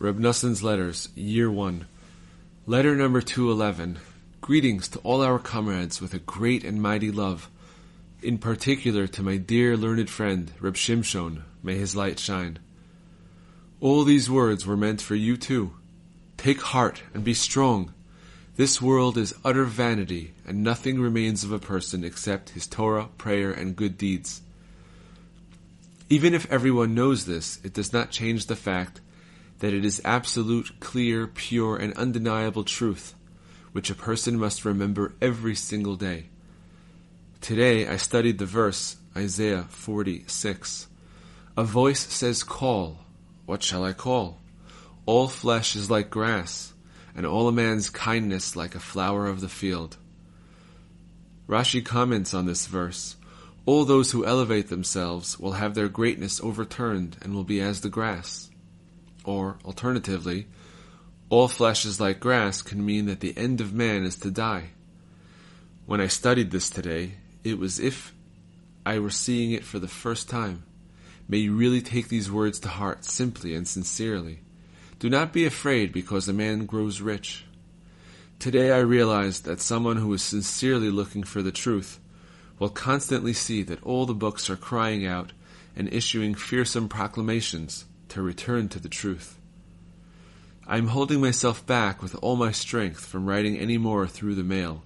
Reb Noson's Letters, Year 1. Letter number 211. Greetings to all our comrades with a great and mighty love, in particular to my dear learned friend, Reb Shimshon, may his light shine. All these words were meant for you too. Take heart and be strong. This world is utter vanity, and nothing remains of a person except his Torah, prayer, and good deeds. Even if everyone knows this, it does not change the fact that it is absolute, clear, pure, and undeniable truth, which a person must remember every single day. Today I studied the verse, Isaiah 46. A voice says, Call. What shall I call? All flesh is like grass, and all a man's kindness like a flower of the field. Rashi comments on this verse. All those who elevate themselves will have their greatness overturned and will be as the grass. Or, alternatively, all flesh is like grass can mean that the end of man is to die. When I studied this today, it was if I were seeing it for the first time. May you really take these words to heart simply and sincerely. Do not be afraid because a man grows rich. Today I realized that someone who is sincerely looking for the truth will constantly see that all the books are crying out and issuing fearsome proclamations to return to the truth. I am holding myself back with all my strength from writing any more through the mail,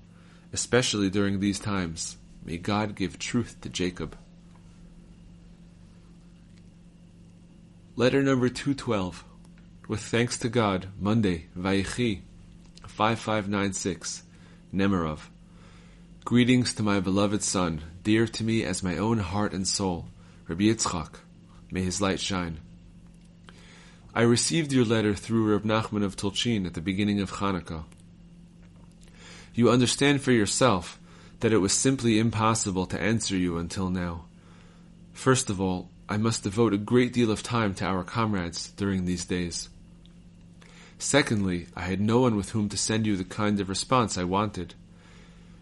especially during these times. May God give truth to Jacob. Letter number 212. With thanks to God, Monday, Vayechi, 5596, Nemerov. Greetings to my beloved son, dear to me as my own heart and soul, Rabbi Yitzchak. May his light shine. I received your letter through Reb Nachman of Tulchin at the beginning of Hanukkah. You understand for yourself that it was simply impossible to answer you until now. First of all, I must devote a great deal of time to our comrades during these days. Secondly, I had no one with whom to send you the kind of response I wanted.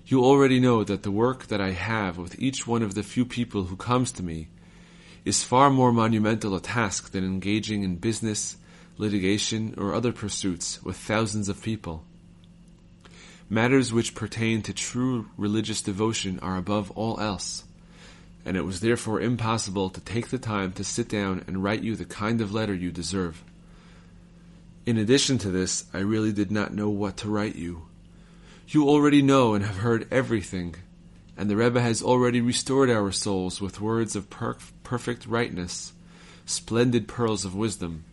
You already know that the work that I have with each one of the few people who comes to me is far more monumental a task than engaging in business, litigation, or other pursuits with thousands of people. Matters which pertain to true religious devotion are above all else, and it was therefore impossible to take the time to sit down and write you the kind of letter you deserve. In addition to this, I really did not know what to write you. You already know and have heard everything, and the Rebbe has already restored our souls with words of per- perfect rightness, splendid pearls of wisdom.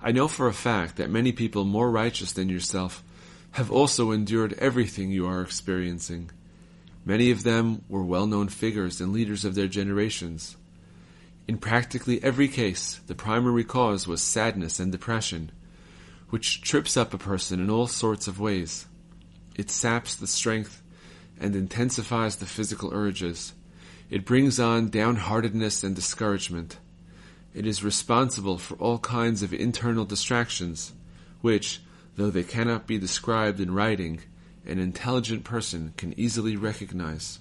I know for a fact that many people more righteous than yourself have also endured everything you are experiencing. Many of them were well known figures and leaders of their generations. In practically every case, the primary cause was sadness and depression, which trips up a person in all sorts of ways. It saps the strength and intensifies the physical urges. It brings on downheartedness and discouragement. It is responsible for all kinds of internal distractions, which, though they cannot be described in writing, an intelligent person can easily recognize.